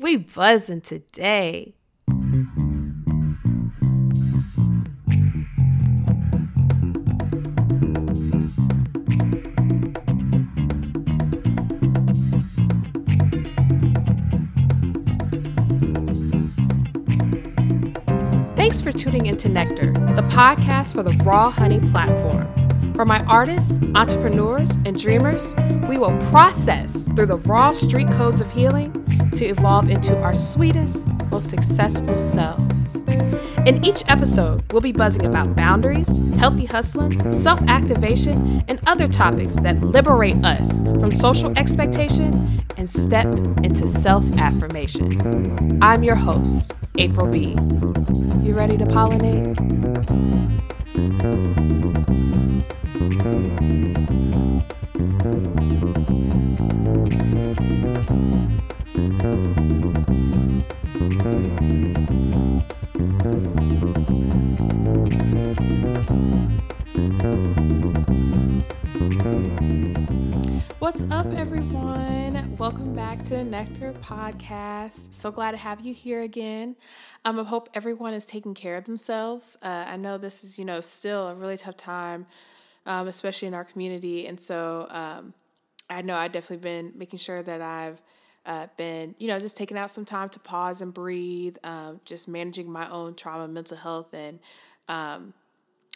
We buzzing today. Thanks for tuning into Nectar, the podcast for the Raw Honey platform. For my artists, entrepreneurs, and dreamers, we will process through the raw street codes of healing to evolve into our sweetest, most successful selves. In each episode, we'll be buzzing about boundaries, healthy hustling, self activation, and other topics that liberate us from social expectation and step into self affirmation. I'm your host, April B. You ready to pollinate? The Nectar Podcast. So glad to have you here again. Um, I hope everyone is taking care of themselves. Uh, I know this is, you know, still a really tough time, um, especially in our community, and so um, I know I've definitely been making sure that I've uh, been, you know, just taking out some time to pause and breathe, um, just managing my own trauma, mental health, and um,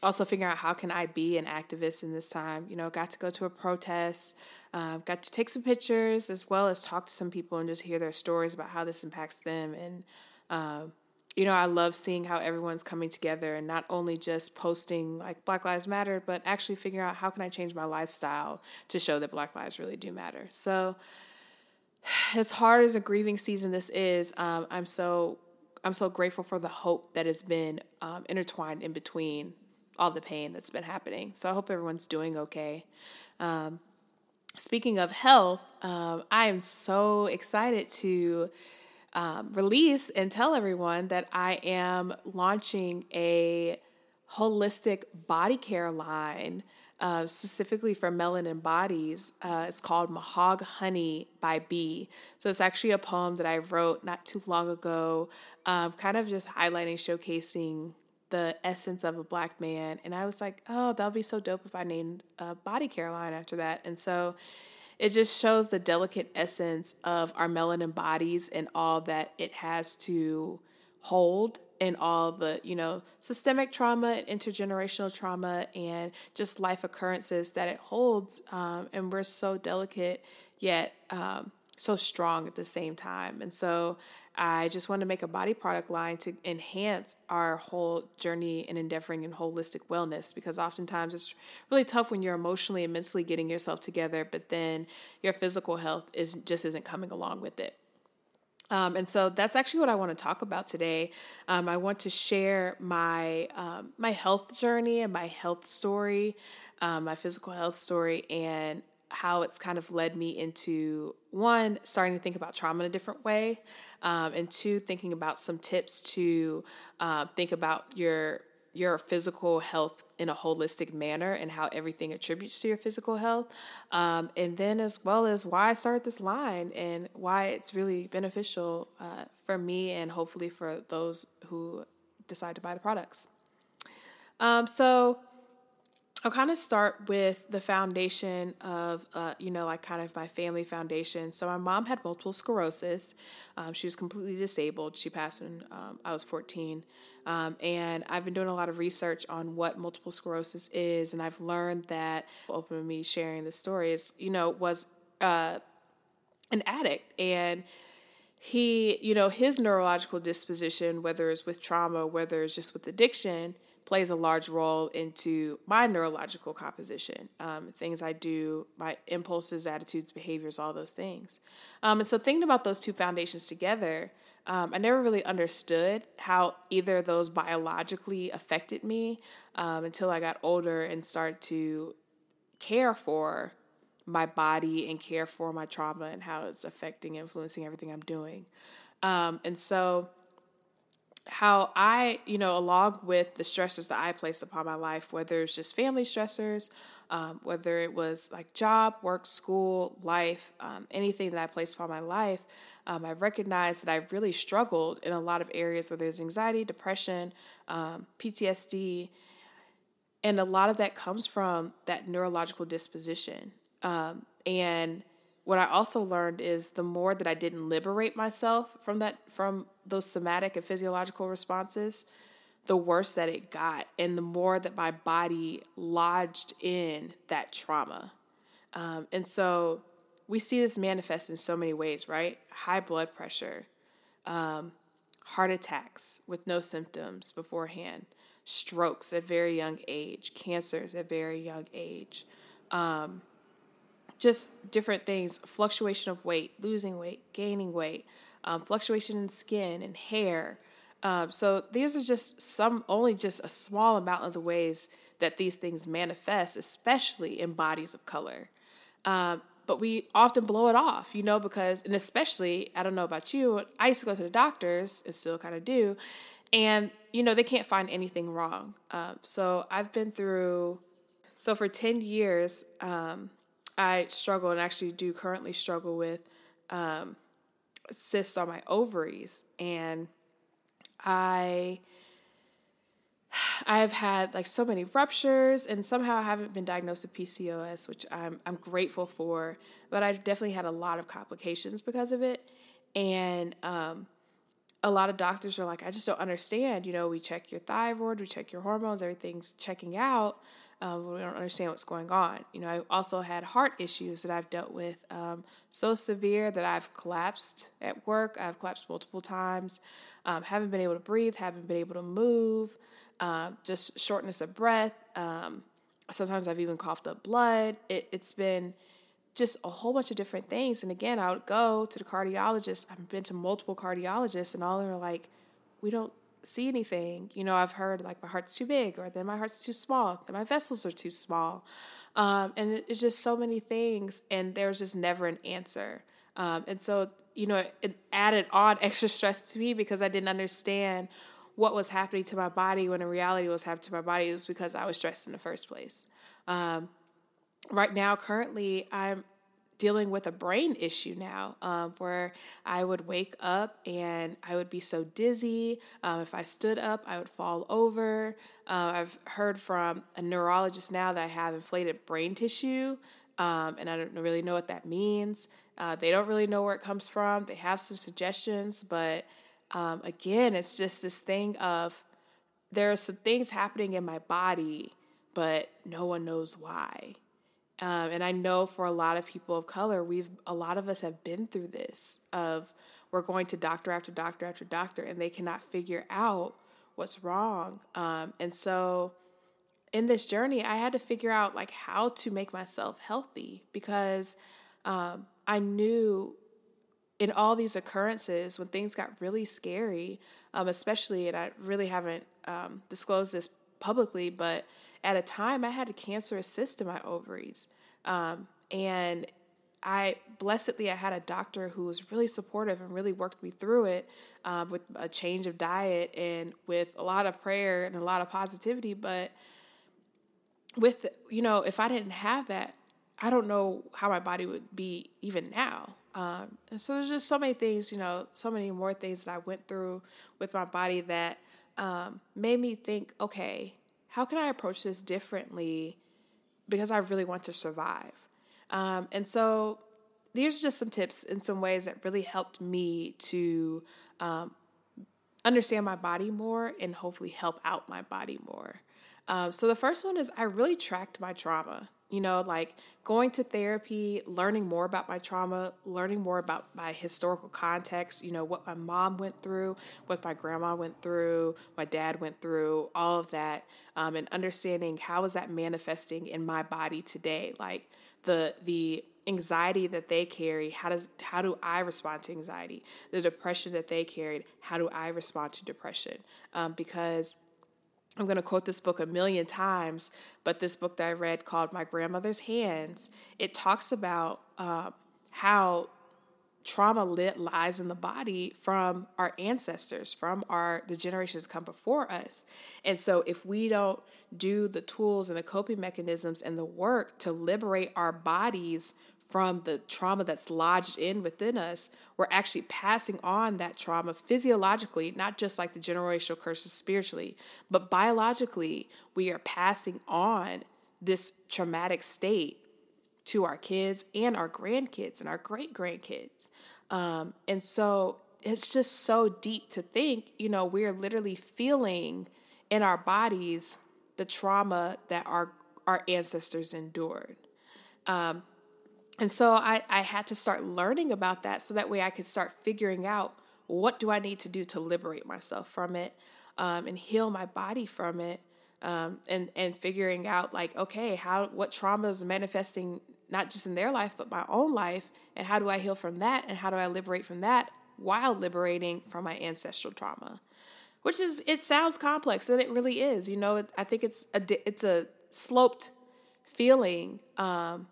also figuring out how can I be an activist in this time. You know, got to go to a protest, uh, got to take some pictures as well as talk to some people and just hear their stories about how this impacts them. And um, you know, I love seeing how everyone's coming together and not only just posting like Black Lives Matter, but actually figuring out how can I change my lifestyle to show that Black lives really do matter. So, as hard as a grieving season this is, um, I'm so I'm so grateful for the hope that has been um, intertwined in between all the pain that's been happening. So I hope everyone's doing okay. Um, speaking of health, um, I am so excited to um, release and tell everyone that I am launching a holistic body care line. Uh, specifically for melanin bodies. Uh, it's called Mahoghoney by Bee. So it's actually a poem that I wrote not too long ago, um, kind of just highlighting, showcasing the essence of a black man. And I was like, oh, that would be so dope if I named a body care line after that. And so it just shows the delicate essence of our melanin bodies and all that it has to hold and all the you know systemic trauma and intergenerational trauma and just life occurrences that it holds um, and we're so delicate yet um, so strong at the same time and so I just want to make a body product line to enhance our whole journey in endeavoring in holistic wellness because oftentimes it's really tough when you're emotionally and mentally getting yourself together, but then your physical health is just isn't coming along with it. Um, and so that's actually what I want to talk about today. Um, I want to share my um, my health journey and my health story, um, my physical health story, and how it's kind of led me into one starting to think about trauma in a different way, um, and two thinking about some tips to uh, think about your your physical health in a holistic manner and how everything attributes to your physical health. Um, and then, as well as why I started this line and why it's really beneficial uh, for me and hopefully for those who decide to buy the products. Um, so, I'll kind of start with the foundation of, uh, you know, like kind of my family foundation. So my mom had multiple sclerosis. Um, she was completely disabled. She passed when um, I was 14. Um, and I've been doing a lot of research on what multiple sclerosis is. And I've learned that, open me sharing the story, is, you know, was uh, an addict. And he, you know, his neurological disposition, whether it's with trauma, whether it's just with addiction, plays a large role into my neurological composition, um, things I do, my impulses, attitudes, behaviors, all those things. Um, and so, thinking about those two foundations together, um, I never really understood how either of those biologically affected me um, until I got older and started to care for my body and care for my trauma and how it's affecting, influencing everything I'm doing. Um, and so, how I, you know, along with the stressors that I placed upon my life, whether it's just family stressors, um, whether it was like job, work, school, life, um, anything that I placed upon my life, um, I've recognized that I've really struggled in a lot of areas where there's anxiety, depression, um, PTSD, and a lot of that comes from that neurological disposition. Um, and what I also learned is the more that I didn't liberate myself from that, from those somatic and physiological responses, the worse that it got, and the more that my body lodged in that trauma. Um, and so we see this manifest in so many ways, right? High blood pressure, um, heart attacks with no symptoms beforehand, strokes at very young age, cancers at very young age, um, just different things, fluctuation of weight, losing weight, gaining weight, um, fluctuation in skin and hair, um, so these are just some, only just a small amount of the ways that these things manifest, especially in bodies of color. Um, but we often blow it off, you know, because, and especially, I don't know about you, I used to go to the doctors and still kind of do, and, you know, they can't find anything wrong. Um, so I've been through, so for 10 years, um, I struggle and actually do currently struggle with um, cysts on my ovaries. And I I've had like so many ruptures and somehow I haven't been diagnosed with PCOS, which I'm I'm grateful for, but I've definitely had a lot of complications because of it. And um, a lot of doctors are like, I just don't understand. You know, we check your thyroid, we check your hormones, everything's checking out. Um, we don't understand what's going on. You know, I also had heart issues that I've dealt with um, so severe that I've collapsed at work. I've collapsed multiple times um, haven't been able to breathe, haven't been able to move, um, just shortness of breath. Um, sometimes I've even coughed up blood. It, it's been just a whole bunch of different things. And again, I would go to the cardiologist. I've been to multiple cardiologists, and all of them are like, we don't see anything. You know, I've heard like my heart's too big, or then my heart's too small, then my vessels are too small. Um, and it's just so many things, and there's just never an answer. Um, and so you know, it added on extra stress to me because I didn't understand what was happening to my body when in reality what was happening to my body it was because I was stressed in the first place. Um, right now, currently, I'm dealing with a brain issue now um, where I would wake up and I would be so dizzy. Um, if I stood up, I would fall over. Uh, I've heard from a neurologist now that I have inflated brain tissue, um, and I don't really know what that means. Uh, they don't really know where it comes from. They have some suggestions, but um, again, it's just this thing of there are some things happening in my body, but no one knows why. Um, and I know for a lot of people of color, we've a lot of us have been through this of we're going to doctor after doctor after doctor, and they cannot figure out what's wrong. Um, and so, in this journey, I had to figure out like how to make myself healthy because um, I knew in all these occurrences when things got really scary, um, especially, and I really haven't um, disclosed this publicly, but at a time I had a cancerous cyst in my ovaries. Um, and I blessedly I had a doctor who was really supportive and really worked me through it um, with a change of diet and with a lot of prayer and a lot of positivity. But with you know, if I didn't have that, I don't know how my body would be even now. Um, and so there's just so many things, you know, so many more things that I went through with my body that um, made me think, okay, how can I approach this differently? Because I really want to survive. Um, and so these are just some tips and some ways that really helped me to um, understand my body more and hopefully help out my body more. Um, so the first one is I really tracked my trauma you know, like going to therapy, learning more about my trauma, learning more about my historical context, you know, what my mom went through, what my grandma went through, my dad went through, all of that, um, and understanding how is that manifesting in my body today, like the the anxiety that they carry how does how do i respond to anxiety? The depression that they carried how do i respond to depression? Um, because I'm going to quote this book a million times, but this book that I read called My Grandmother's Hands, it talks about um, how trauma lit lies in the body from our ancestors from our the generations come before us. And so if we don't do the tools and the coping mechanisms and the work to liberate our bodies from the trauma that's lodged in within us we're actually passing on that trauma physiologically not just like the generational curses spiritually but biologically we are passing on this traumatic state to our kids and our grandkids and our great grandkids. Um, and so it's just so deep to think, you know, we're literally feeling in our bodies the trauma that our our ancestors endured. Um, and so I, I had to start learning about that so that way I could start figuring out what do I need to do to liberate myself from it um, and heal my body from it. Um, and and figuring out like okay how what trauma is manifesting not just in their life, but my own life. And how do I heal from that? And how do I liberate from that while liberating from my ancestral trauma? Which is, it sounds complex, and it really is. You know, I think it's a, it's a sloped feeling um,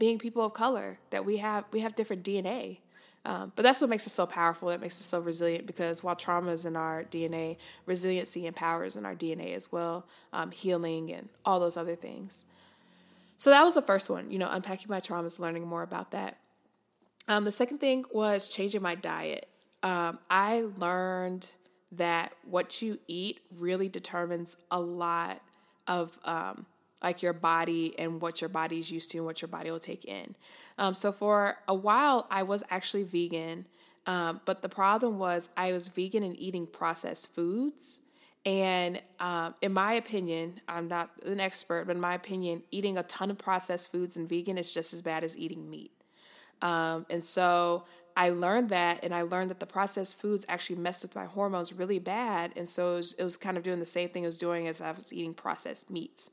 being people of color that we have we have different DNA. Um, but that's what makes us so powerful. That makes us so resilient because while trauma is in our DNA, resiliency and power is in our DNA as well, um, healing and all those other things. So that was the first one, you know, unpacking my traumas, learning more about that. Um, the second thing was changing my diet. Um, I learned that what you eat really determines a lot of um, like your body and what your body's used to and what your body will take in. Um, so for a while, I was actually vegan, um, but the problem was I was vegan and eating processed foods. And um, in my opinion, I'm not an expert, but in my opinion, eating a ton of processed foods and vegan is just as bad as eating meat. Um, and so I learned that, and I learned that the processed foods actually messed with my hormones really bad. And so it was, it was kind of doing the same thing it was doing as I was eating processed meats.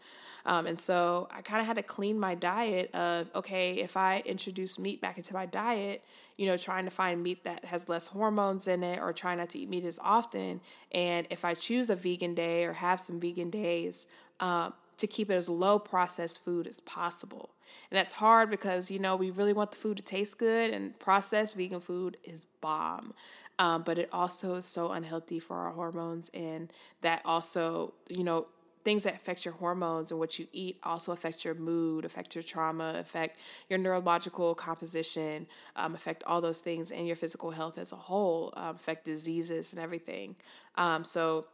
Um, and so I kind of had to clean my diet of, okay, if I introduce meat back into my diet, you know, trying to find meat that has less hormones in it or trying not to eat meat as often. And if I choose a vegan day or have some vegan days, um, to keep it as low processed food as possible. And that's hard because, you know, we really want the food to taste good, and processed vegan food is bomb. Um, but it also is so unhealthy for our hormones, and that also, you know, things that affect your hormones and what you eat also affect your mood, affect your trauma, affect your neurological composition, um, affect all those things and your physical health as a whole, um, affect diseases and everything. Um, so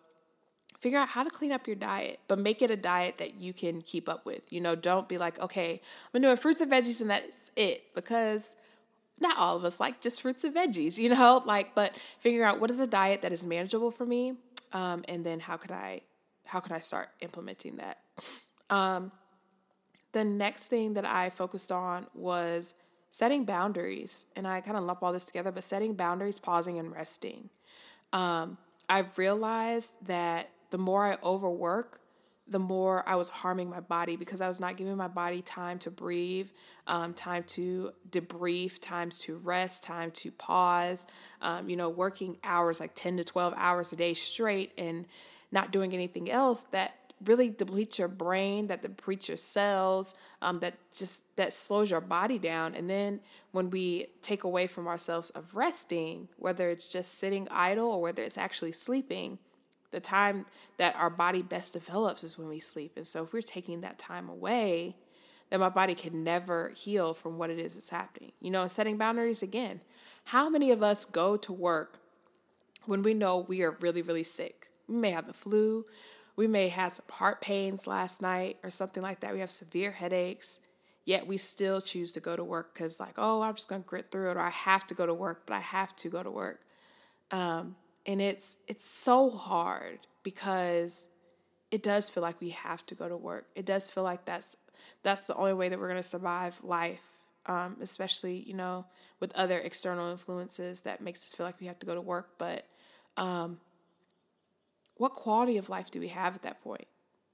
figure out how to clean up your diet, but make it a diet that you can keep up with. You know, don't be like, okay, I'm doing fruits and veggies and that's it because not all of us like just fruits and veggies, you know, like, but figure out what is a diet that is manageable for me. Um, and then how could I how can I start implementing that? Um, the next thing that I focused on was setting boundaries. And I kind of lump all this together, but setting boundaries, pausing, and resting. Um, I've realized that the more I overwork, the more I was harming my body because I was not giving my body time to breathe, um, time to debrief, times to rest, time to pause. Um, you know, working hours like 10 to 12 hours a day straight and not doing anything else that really depletes your brain, that depletes your cells, um, that just that slows your body down. And then when we take away from ourselves of resting, whether it's just sitting idle or whether it's actually sleeping, the time that our body best develops is when we sleep. And so if we're taking that time away, then my body can never heal from what it is that's happening. You know, setting boundaries again. How many of us go to work when we know we are really, really sick? We may have the flu. We may have some heart pains last night or something like that. We have severe headaches, yet we still choose to go to work because, like, oh, I'm just gonna grit through it, or I have to go to work, but I have to go to work. Um, and it's it's so hard because it does feel like we have to go to work. It does feel like that's that's the only way that we're gonna survive life, um, especially you know with other external influences that makes us feel like we have to go to work, but um, what quality of life do we have at that point?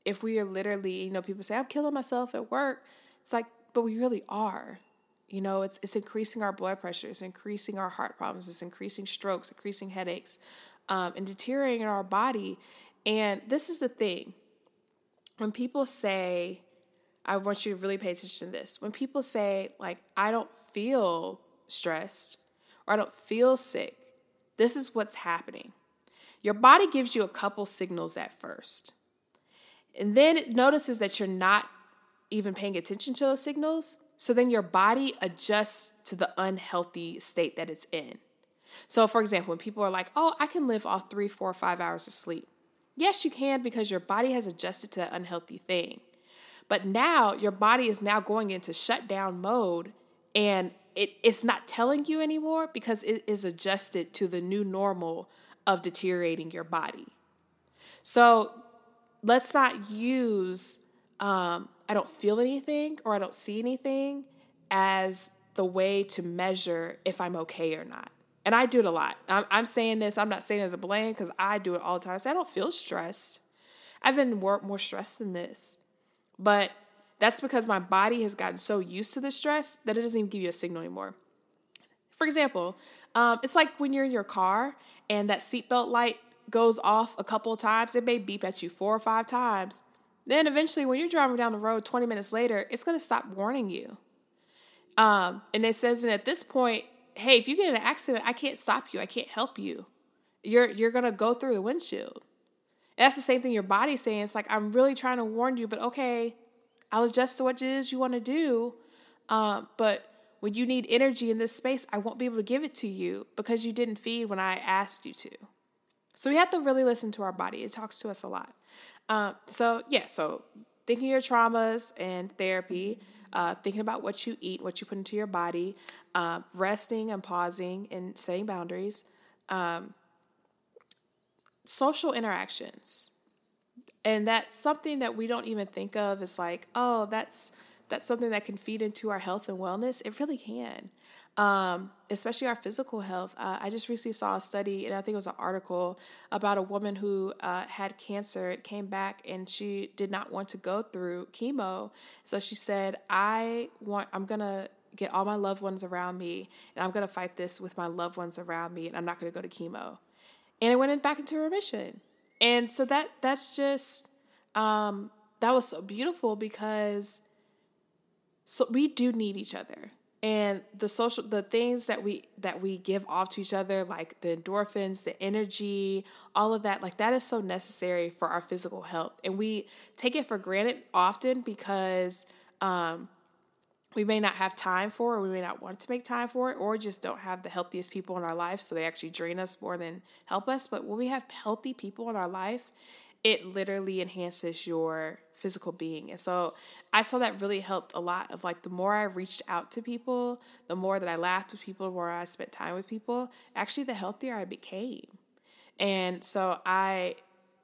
If we are literally, you know, people say, I'm killing myself at work. It's like, but we really are. You know, it's it's increasing our blood pressure, it's increasing our heart problems, it's increasing strokes, increasing headaches, um, and deteriorating our body. And this is the thing. When people say, I want you to really pay attention to this. When people say, like, I don't feel stressed, or I don't feel sick, this is what's happening. Your body gives you a couple signals at first. And then it notices that you're not even paying attention to those signals. So then your body adjusts to the unhealthy state that it's in. So, for example, when people are like, oh, I can live off three, four, five hours of sleep. Yes, you can because your body has adjusted to that unhealthy thing. But now your body is now going into shutdown mode and it, it's not telling you anymore because it is adjusted to the new normal of deteriorating your body. So let's not use um, I don't feel anything or I don't see anything as the way to measure if I'm okay or not. And I do it a lot. I'm, I'm saying this, I'm not saying it as a blame because I do it all the time. I say I don't feel stressed. I've been more, more stressed than this. But that's because my body has gotten so used to the stress that it doesn't even give you a signal anymore. For example, um, it's like when you're in your car and that seatbelt light goes off a couple of times, it may beep at you four or five times. Then eventually, when you're driving down the road 20 minutes later, it's going to stop warning you. Um, and it says, and at this point, hey, if you get in an accident, I can't stop you. I can't help you. You're you're gonna go through the windshield. And that's the same thing your body's saying. It's like I'm really trying to warn you, but okay, I'll adjust to what it is you want to do. Um, but when you need energy in this space, I won't be able to give it to you because you didn't feed when I asked you to. So we have to really listen to our body. It talks to us a lot. Um, so yeah, so thinking your traumas and therapy, uh, thinking about what you eat, what you put into your body, uh, resting and pausing and setting boundaries, um, social interactions, and that's something that we don't even think of as like, oh, that's that's something that can feed into our health and wellness. It really can um, especially our physical health. Uh, I just recently saw a study, and I think it was an article about a woman who uh, had cancer. It came back, and she did not want to go through chemo. So she said, "I want. I'm gonna." Get all my loved ones around me, and I'm gonna fight this with my loved ones around me, and I'm not gonna go to chemo. And it went back into remission. And so that that's just um, that was so beautiful because so we do need each other and the social the things that we that we give off to each other like the endorphins the energy all of that like that is so necessary for our physical health and we take it for granted often because um, we may not have time for or we may not want to make time for it, or just don't have the healthiest people in our life, so they actually drain us more than help us. But when we have healthy people in our life, it literally enhances your physical being. And so I saw that really helped a lot of like the more I reached out to people, the more that I laughed with people, the more I spent time with people, actually the healthier I became. And so I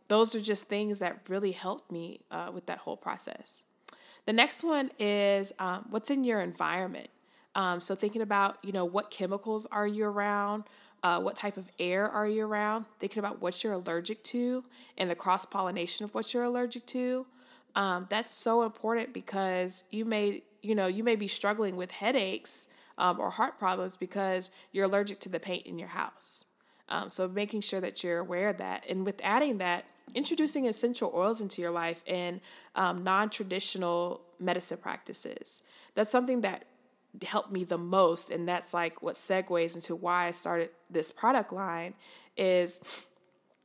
those are just things that really helped me uh, with that whole process. The next one is um, what's in your environment. Um, so thinking about you know what chemicals are you around, uh, what type of air are you around, thinking about what you're allergic to and the cross pollination of what you're allergic to. Um, that's so important because you may, you know, you may be struggling with headaches um, or heart problems because you're allergic to the paint in your house. Um, so making sure that you're aware of that, and with adding that, introducing essential oils into your life and um, non-traditional medicine practices. That's something that helped me the most and that's like what segues into why I started this product line is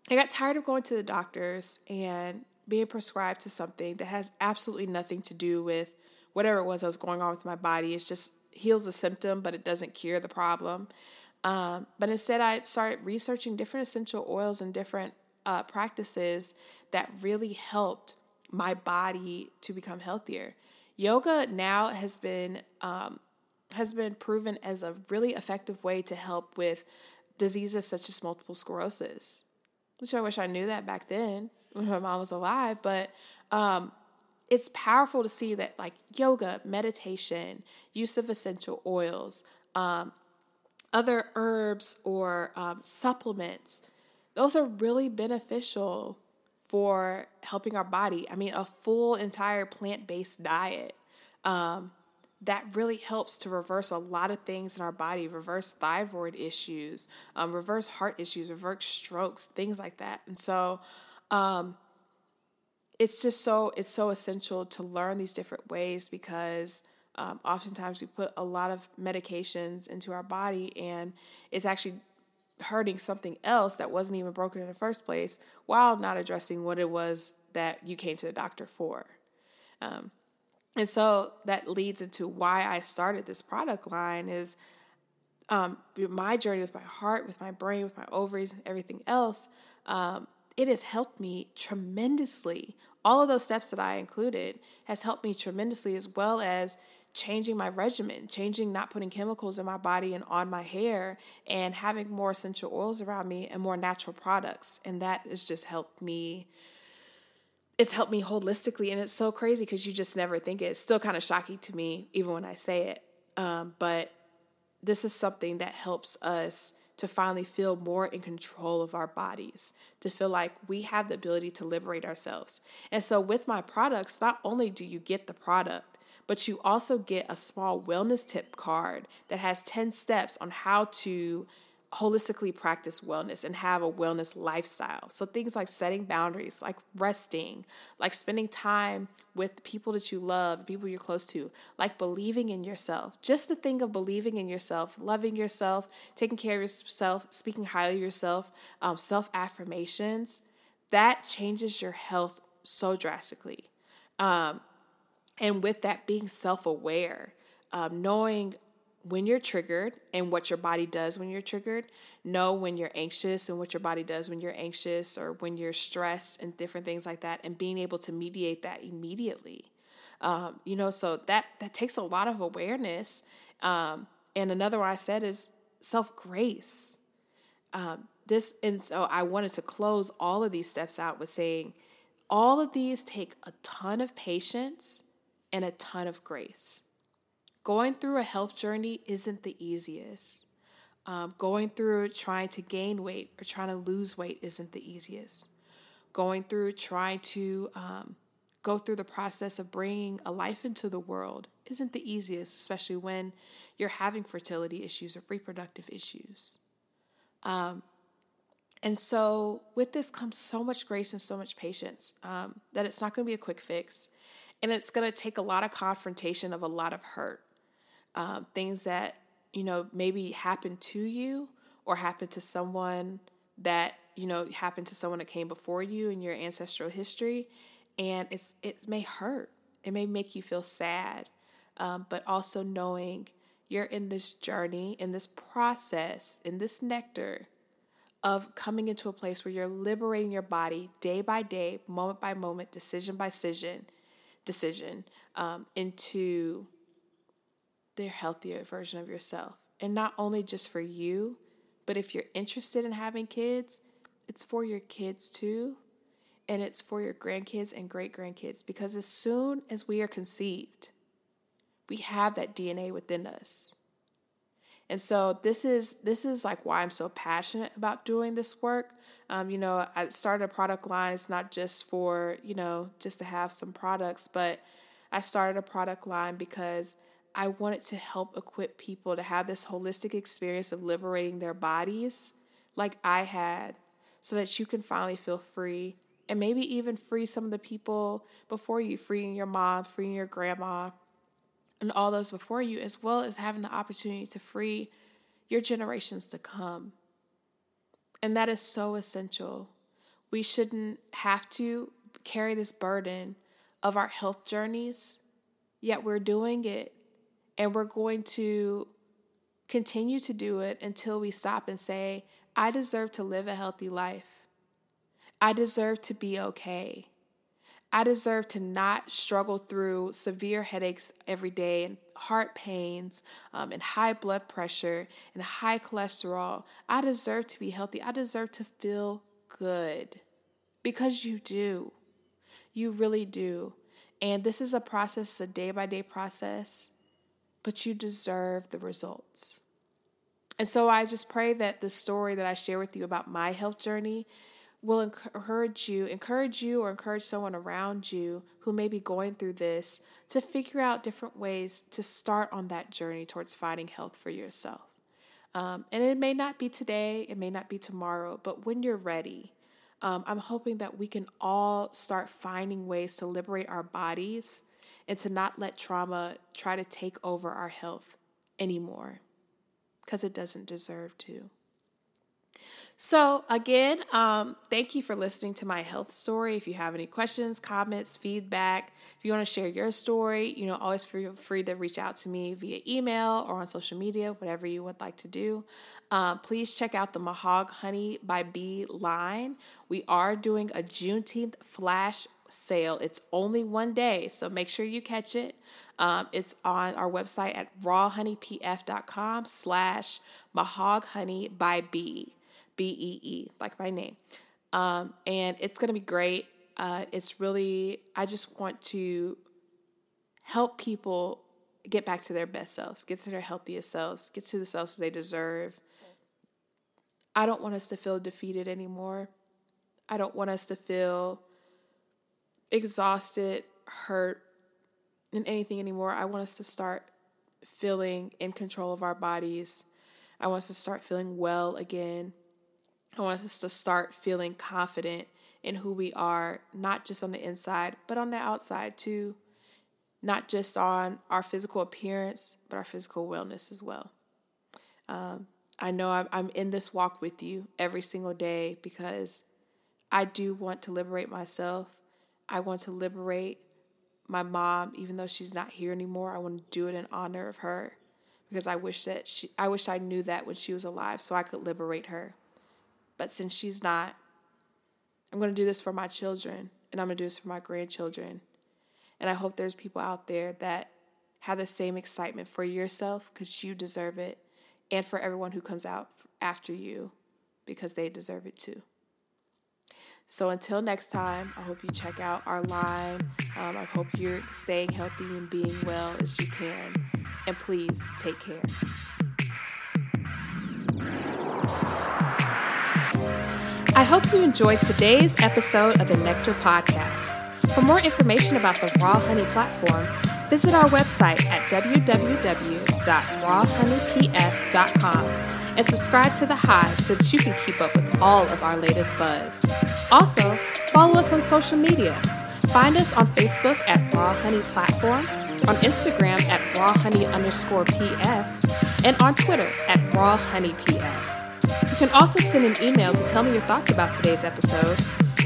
I got tired of going to the doctors and being prescribed to something that has absolutely nothing to do with whatever it was that was going on with my body. It just heals the symptom, but it doesn't cure the problem. Um, but instead, I started researching different essential oils and different uh, practices that really helped my body to become healthier. Yoga now has been um, has been proven as a really effective way to help with diseases such as multiple sclerosis, which I wish I knew that back then when my mom was alive. But um, it's powerful to see that, like yoga, meditation, use of essential oils, um, other herbs or um, supplements, those are really beneficial for helping our body. I mean, a full, entire plant based diet. Um, that really helps to reverse a lot of things in our body, reverse thyroid issues, um, reverse heart issues, reverse strokes, things like that. And so, um, it's just so it's so essential to learn these different ways because Um, oftentimes, we put a lot of medications into our body, and it's actually hurting something else that wasn't even broken in the first place while not addressing what it was that you came to the doctor for. Um, and so that leads into why I started this product line is um, my journey with my heart, with my brain, with my ovaries, and everything else. Um, it has helped me tremendously. All of those steps that I included has helped me tremendously, as well as changing my regimen, changing not putting chemicals in my body and on my hair, and having more essential oils around me and more natural products. And that has just helped me. It's helped me holistically, and it's so crazy because you just never think it. It's still kind of shocking to me, even when I say it. Um, but this is something that helps us to finally feel more in control of our bodies, to feel like we have the ability to liberate ourselves. And so, with my products, not only do you get the product, but you also get a small wellness tip card that has 10 steps on how to holistically practice wellness and have a wellness lifestyle. So things like setting boundaries, like resting, like spending time with people that you love, people you're close to, like believing in yourself. Just the thing of believing in yourself, loving yourself, taking care of yourself, speaking highly of yourself, um, self affirmations, that changes your health so drastically. Um, and with that, being self aware, um, knowing when you're triggered and what your body does when you're triggered, know when you're anxious and what your body does when you're anxious or when you're stressed and different things like that, and being able to mediate that immediately. Um, you know, so that that takes a lot of awareness. Um, and another one I said is self grace. Um, this and so I wanted to close all of these steps out with saying all of these take a ton of patience and a ton of grace. Going through a health journey isn't the easiest. Um, going through trying to gain weight or trying to lose weight isn't the easiest. Going through trying to um, go through the process of bringing a life into the world isn't the easiest, especially when you're having fertility issues or reproductive issues. Um, and so, with this comes so much grace and so much patience um, that it's not going to be a quick fix. And it's going to take a lot of confrontation of a lot of hurt. Um, things that, you know, maybe happened to you or happened to someone that, you know, happened to someone that came before you in your ancestral history. And it's it may hurt. It may make you feel sad. Um, but also knowing you're in this journey, in this process, in this nectar of coming into a place where you're liberating your body day by day, moment by moment, decision by decision decision um, into the healthier version of yourself. And not only just for you, but if you're interested in having kids, it's for your kids too. And it's for your grandkids and great grandkids because as soon as we are conceived, we have that DNA within us. And so this is this is like why I'm so passionate about doing this work um, you know, I started a product line. It's not just for, you know, just to have some products, but I started a product line because I wanted to help equip people to have this holistic experience of liberating their bodies like I had so that you can finally feel free and maybe even free some of the people before you, freeing your mom, freeing your grandma, and all those before you, as well as having the opportunity to free your generations to come. And that is so essential. We shouldn't have to carry this burden of our health journeys, yet we're doing it. And we're going to continue to do it until we stop and say, I deserve to live a healthy life. I deserve to be okay. I deserve to not struggle through severe headaches every day and heart pains um, and high blood pressure and high cholesterol. I deserve to be healthy. I deserve to feel good because you do. You really do. And this is a process, a day by day process, but you deserve the results. And so I just pray that the story that I share with you about my health journey will encourage you, encourage you, or encourage someone around you who may be going through this to figure out different ways to start on that journey towards finding health for yourself. Um, and it may not be today, it may not be tomorrow, but when you're ready, um, I'm hoping that we can all start finding ways to liberate our bodies and to not let trauma try to take over our health anymore because it doesn't deserve to. So, again, um, thank you for listening to my health story. If you have any questions, comments, feedback, if you want to share your story, you know, always feel free to reach out to me via email or on social media, whatever you would like to do. Um, please check out the Mahoghoney by Bee line. We are doing a Juneteenth flash sale. It's only one day, so make sure you catch it. Um, it's on our website at rawhoneypf.com slash mahoghoney by Bee. B E E, like my name. Um, and it's going to be great. Uh, it's really, I just want to help people get back to their best selves, get to their healthiest selves, get to the selves they deserve. I don't want us to feel defeated anymore. I don't want us to feel exhausted, hurt, and anything anymore. I want us to start feeling in control of our bodies. I want us to start feeling well again. I want us to start feeling confident in who we are, not just on the inside, but on the outside too. Not just on our physical appearance, but our physical wellness as well. Um, I know I'm, I'm in this walk with you every single day because I do want to liberate myself. I want to liberate my mom, even though she's not here anymore. I want to do it in honor of her because I wish that she, I wish I knew that when she was alive so I could liberate her. But since she's not, I'm going to do this for my children and I'm going to do this for my grandchildren. And I hope there's people out there that have the same excitement for yourself because you deserve it and for everyone who comes out after you because they deserve it too. So until next time, I hope you check out our line. Um, I hope you're staying healthy and being well as you can. And please take care. I hope you enjoyed today's episode of the Nectar Podcast. For more information about the Raw Honey platform, visit our website at www.rawhoneypf.com and subscribe to The Hive so that you can keep up with all of our latest buzz. Also, follow us on social media. Find us on Facebook at Raw Honey Platform, on Instagram at Raw Honey underscore PF, and on Twitter at Raw Honey PF. You can also send an email to tell me your thoughts about today's episode,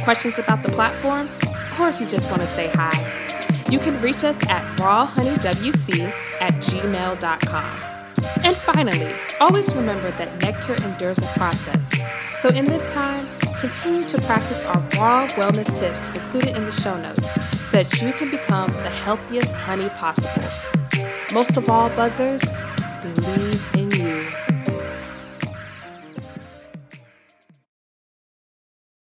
questions about the platform, or if you just want to say hi. You can reach us at rawhoneywc at gmail.com. And finally, always remember that nectar endures a process. So in this time, continue to practice our raw wellness tips included in the show notes so that you can become the healthiest honey possible. Most of all, buzzers, believe in you.